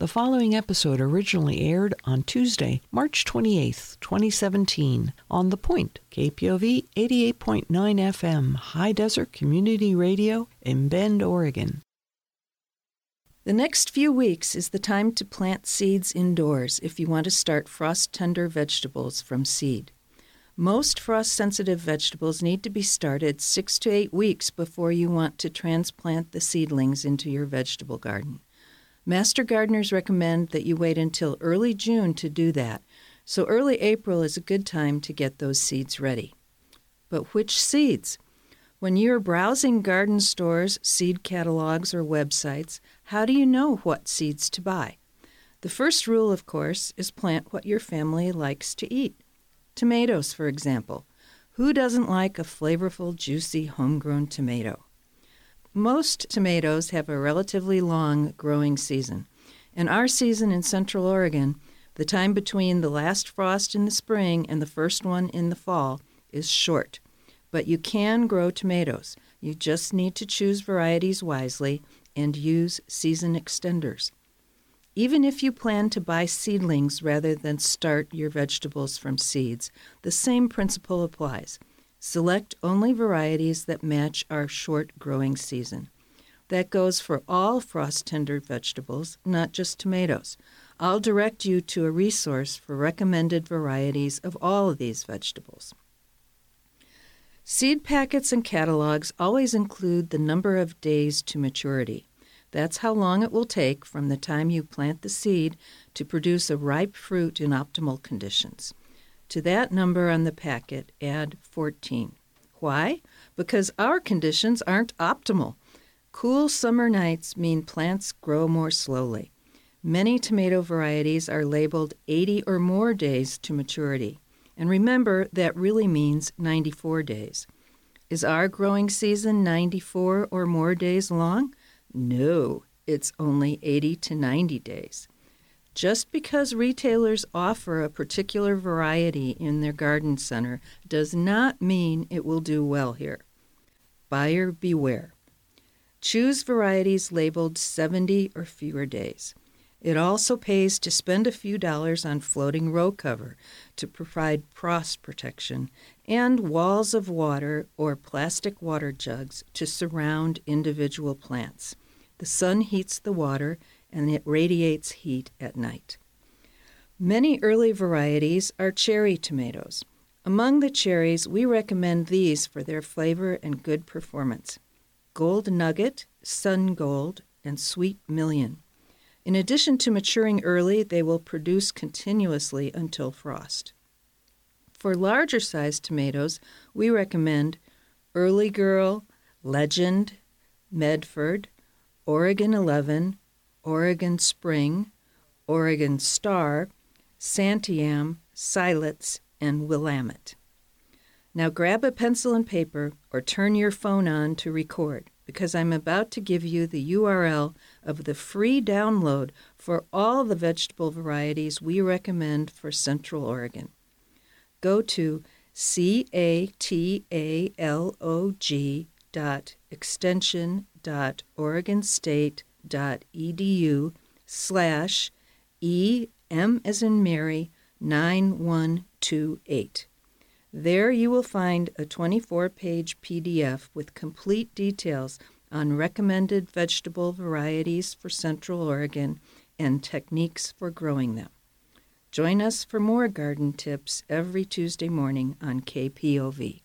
The following episode originally aired on Tuesday, March 28th, 2017, on The Point, KPOV 88.9 FM, High Desert Community Radio in Bend, Oregon. The next few weeks is the time to plant seeds indoors if you want to start frost tender vegetables from seed. Most frost sensitive vegetables need to be started six to eight weeks before you want to transplant the seedlings into your vegetable garden. Master gardeners recommend that you wait until early June to do that, so early April is a good time to get those seeds ready. But which seeds? When you're browsing garden stores, seed catalogs, or websites, how do you know what seeds to buy? The first rule, of course, is plant what your family likes to eat. Tomatoes, for example. Who doesn't like a flavorful, juicy, homegrown tomato? Most tomatoes have a relatively long growing season. In our season in Central Oregon, the time between the last frost in the spring and the first one in the fall is short. But you can grow tomatoes. You just need to choose varieties wisely and use season extenders. Even if you plan to buy seedlings rather than start your vegetables from seeds, the same principle applies. Select only varieties that match our short growing season. That goes for all frost tender vegetables, not just tomatoes. I'll direct you to a resource for recommended varieties of all of these vegetables. Seed packets and catalogs always include the number of days to maturity. That's how long it will take from the time you plant the seed to produce a ripe fruit in optimal conditions. To that number on the packet, add 14. Why? Because our conditions aren't optimal. Cool summer nights mean plants grow more slowly. Many tomato varieties are labeled 80 or more days to maturity. And remember, that really means 94 days. Is our growing season 94 or more days long? No, it's only 80 to 90 days. Just because retailers offer a particular variety in their garden center does not mean it will do well here. Buyer beware. Choose varieties labeled 70 or fewer days. It also pays to spend a few dollars on floating row cover to provide frost protection and walls of water or plastic water jugs to surround individual plants. The sun heats the water and it radiates heat at night. Many early varieties are cherry tomatoes. Among the cherries, we recommend these for their flavor and good performance Gold Nugget, Sun Gold, and Sweet Million. In addition to maturing early, they will produce continuously until frost. For larger sized tomatoes, we recommend Early Girl, Legend, Medford, Oregon 11, Oregon Spring, Oregon Star, Santiam, Siletz, and Willamette. Now grab a pencil and paper or turn your phone on to record because I'm about to give you the URL of the free download for all the vegetable varieties we recommend for Central Oregon. Go to c-a-t-a-l-o-g extension dot oregonstate.edu slash E M as in Mary 9128. There you will find a 24 page PDF with complete details on recommended vegetable varieties for Central Oregon and techniques for growing them. Join us for more garden tips every Tuesday morning on KPOV.